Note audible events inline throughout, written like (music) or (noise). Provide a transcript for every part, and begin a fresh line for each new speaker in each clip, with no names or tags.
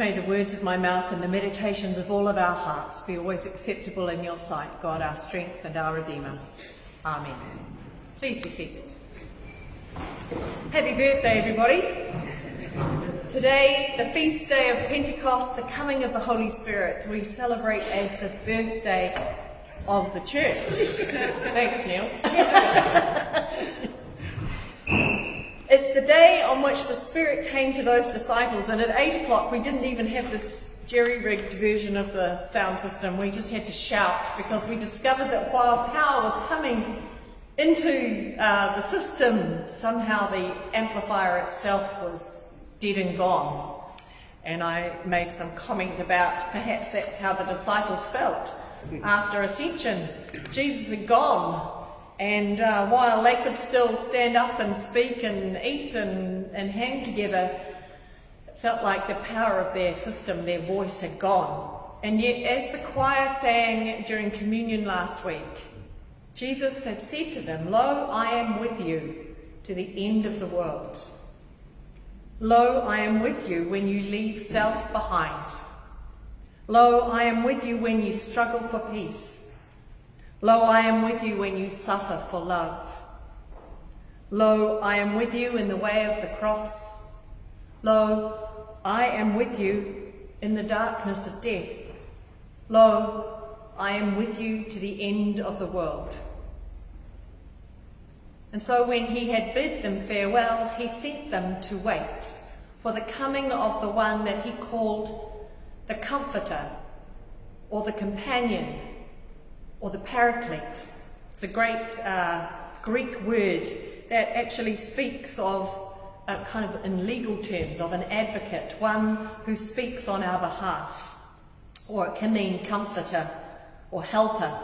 May the words of my mouth and the meditations of all of our hearts be always acceptable in your sight, God, our strength and our Redeemer. Amen. Please be seated. Happy birthday, everybody. Today, the feast day of Pentecost, the coming of the Holy Spirit, we celebrate as the birthday of the church. (laughs) Thanks, Neil. (laughs) it's the day on which the Spirit came to those disciples, and at 8 o'clock, we didn't even have this jerry rigged version of the sound system. We just had to shout because we discovered that while power was coming into uh, the system, somehow the amplifier itself was dead and gone. And I made some comment about perhaps that's how the disciples felt after ascension. Jesus had gone, and uh, while they could still stand up and speak and eat and, and hang together, it felt like the power of their system, their voice had gone. And yet, as the choir sang during communion last week, Jesus had said to them, Lo, I am with you to the end of the world. Lo, I am with you when you leave self behind. Lo, I am with you when you struggle for peace. Lo, I am with you when you suffer for love. Lo, I am with you in the way of the cross. Lo, I am with you in the darkness of death. Lo, I am with you to the end of the world. And so when he had bid them farewell, he sent them to wait for the coming of the one that he called the Comforter, or the Companion, or the Paraclete. It's a great uh, Greek word that actually speaks of, uh, kind of in legal terms, of an advocate, one who speaks on our behalf. Or it can mean comforter, or helper,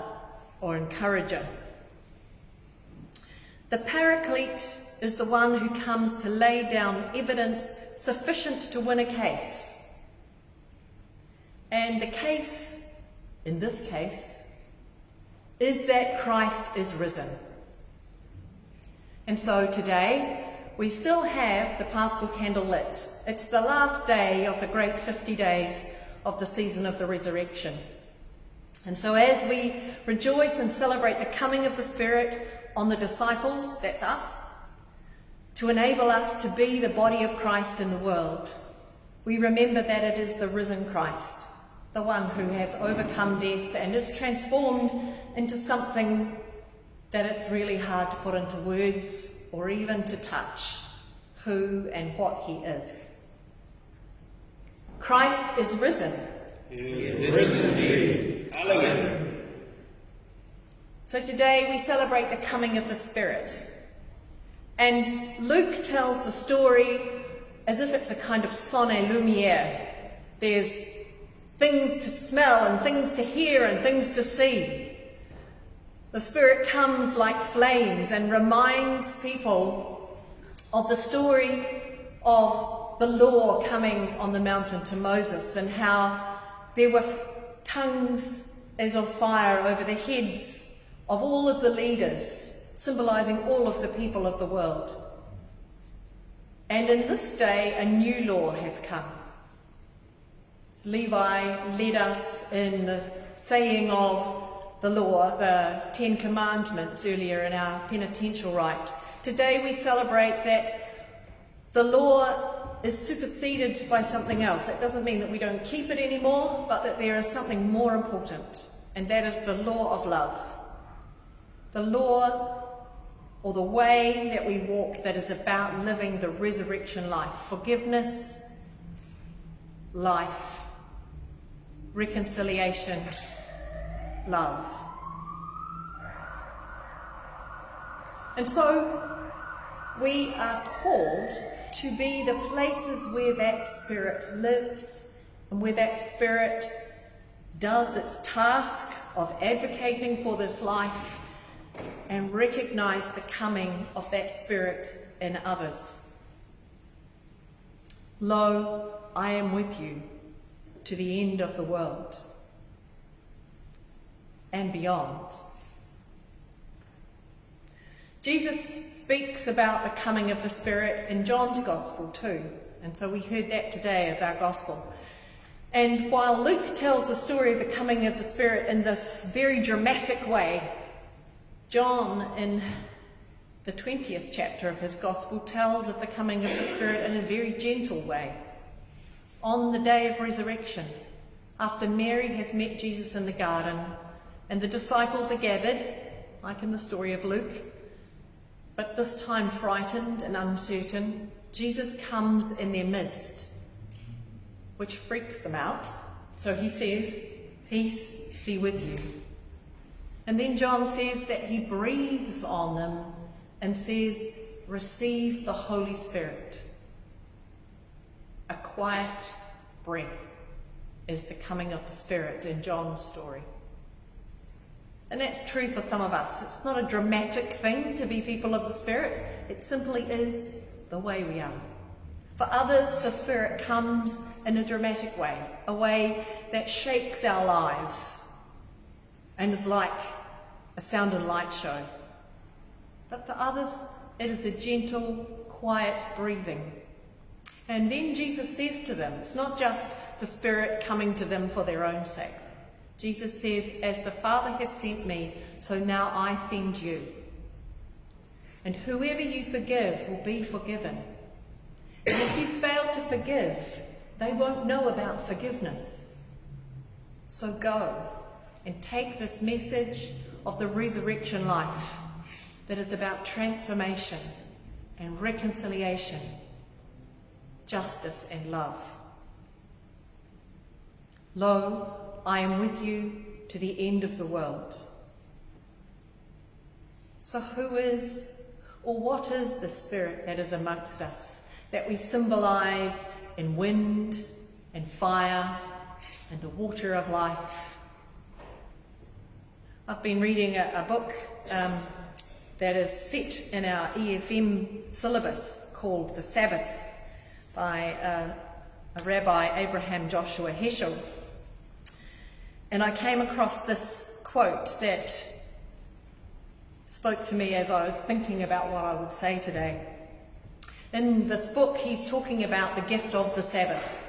or encourager. The paraclete is the one who comes to lay down evidence sufficient to win a case. And the case, in this case, is that Christ is risen. And so today, we still have the Paschal candle lit. It's the last day of the great 50 days of the season of the resurrection. And so, as we rejoice and celebrate the coming of the Spirit, on the disciples, that's us, to enable us to be the body of Christ in the world. We remember that it is the risen Christ, the one who has overcome death and is transformed into something that it's really hard to put into words or even to touch who and what he is. Christ is risen.
He is risen indeed. Hallelujah.
So today we celebrate the coming of the Spirit. And Luke tells the story as if it's a kind of son et lumière. There's things to smell and things to hear and things to see. The Spirit comes like flames and reminds people of the story of the law coming on the mountain to Moses and how there were tongues as of fire over the heads of all of the leaders, symbolizing all of the people of the world. And in this day, a new law has come. Levi led us in the saying of the law, the Ten Commandments earlier in our penitential rite. Today we celebrate that the law is superseded by something else. That doesn't mean that we don't keep it anymore, but that there is something more important, and that is the law of love the law or the way that we walk that is about living the resurrection life forgiveness, life, reconciliation, love. And so we are called to be the places where that spirit lives and where that spirit does its task of advocating for this life and recognize the coming of that Spirit in others. Lo, I am with you to the end of the world and beyond. Jesus speaks about the coming of the Spirit in John's Gospel too, and so we heard that today as our Gospel. And while Luke tells the story of the coming of the Spirit in this very dramatic way, John, in the 20th chapter of his Gospel, tells of the coming of the Spirit in a very gentle way. On the day of resurrection, after Mary has met Jesus in the garden, and the disciples are gathered, like in the story of Luke, but this time frightened and uncertain, Jesus comes in their midst, which freaks them out. So he says, Peace be with you. And then John says that he breathes on them and says, Receive the Holy Spirit. Quiet breath is the coming of the Spirit in John's story. And that's true for some of us. It's not a dramatic thing to be people of the Spirit, it simply is the way we are. For others, the Spirit comes in a dramatic way, a way that shakes our lives and is like a sound and light show. But for others, it is a gentle, quiet breathing. And then Jesus says to them, it's not just the Spirit coming to them for their own sake. Jesus says, As the Father has sent me, so now I send you. And whoever you forgive will be forgiven. And if you fail to forgive, they won't know about forgiveness. So go and take this message of the resurrection life that is about transformation and reconciliation, justice and love. Lo, I am with you to the end of the world. So, who is or what is the Spirit that is amongst us that we symbolize in wind and fire and the water of life? I've been reading a, a book um, that is set in our EFM syllabus called The Sabbath by uh, a Rabbi Abraham Joshua Heschel. And I came across this quote that spoke to me as I was thinking about what I would say today. In this book, he's talking about the gift of the Sabbath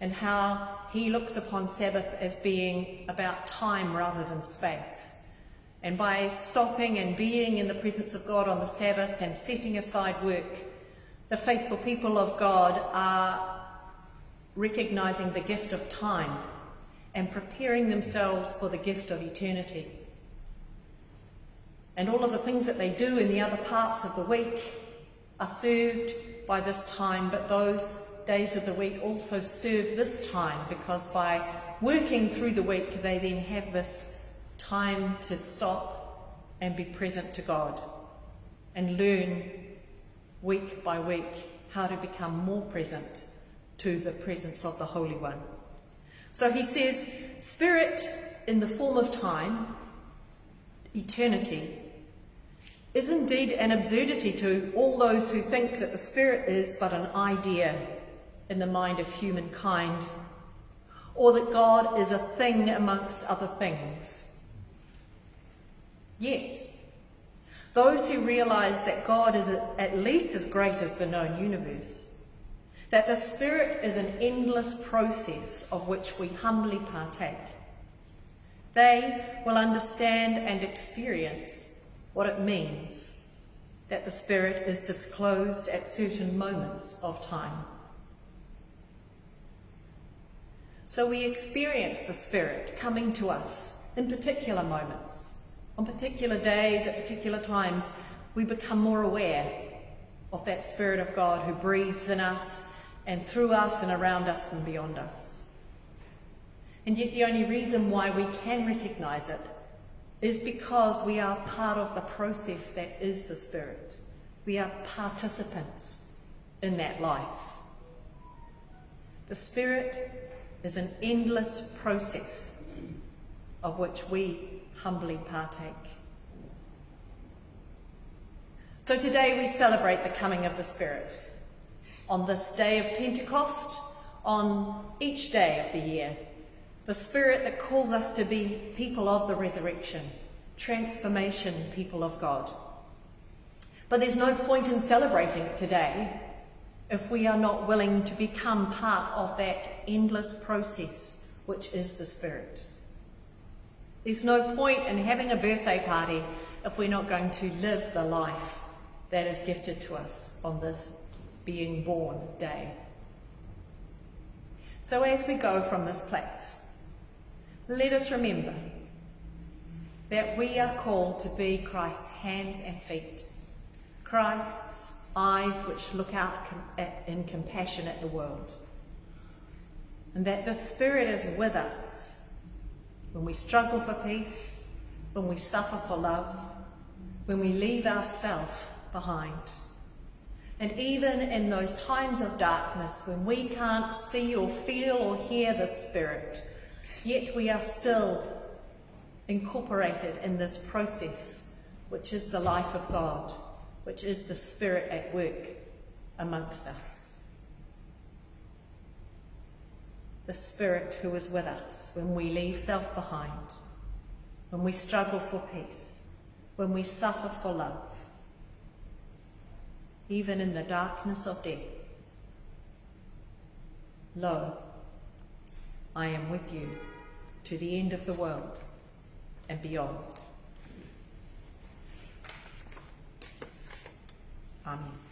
and how he looks upon Sabbath as being about time rather than space. And by stopping and being in the presence of God on the Sabbath and setting aside work, the faithful people of God are recognizing the gift of time and preparing themselves for the gift of eternity. And all of the things that they do in the other parts of the week are served by this time, but those days of the week also serve this time because by working through the week, they then have this time to stop and be present to God and learn week by week how to become more present to the presence of the Holy One. So he says, Spirit in the form of time, eternity, is indeed an absurdity to all those who think that the Spirit is but an idea in the mind of humankind, or that God is a thing amongst other things. Yet, those who realize that God is at least as great as the known universe that the Spirit is an endless process of which we humbly partake. They will understand and experience what it means that the Spirit is disclosed at certain moments of time. So we experience the Spirit coming to us in particular moments. On particular days, at particular times, we become more aware of that Spirit of God who breathes in us and through us and around us and beyond us. And yet, the only reason why we can recognize it is because we are part of the process that is the Spirit. We are participants in that life. The Spirit is an endless process of which we humbly partake. So today we celebrate the coming of the Spirit on this day of Pentecost, on each day of the year. The Spirit that calls us to be people of the resurrection, transformation people of God. But there's no point in celebrating it today if we are not willing to become part of that endless process which is the Spirit. There's no point in having a birthday party if we're not going to live the life that is gifted to us on this being born day. So, as we go from this place, let us remember that we are called to be Christ's hands and feet, Christ's eyes which look out in compassion at the world, and that the Spirit is with us when we struggle for peace, when we suffer for love, when we leave ourself behind. And even in those times of darkness when we can't see or feel or hear the Spirit, yet we are still incorporated in this process, which is the life of God, which is the Spirit at work amongst us. The Spirit who is with us when we leave self behind, when we struggle for peace, when we suffer for love even in the darkness of death. Lo, I am with you to the end of the world and beyond. Amen.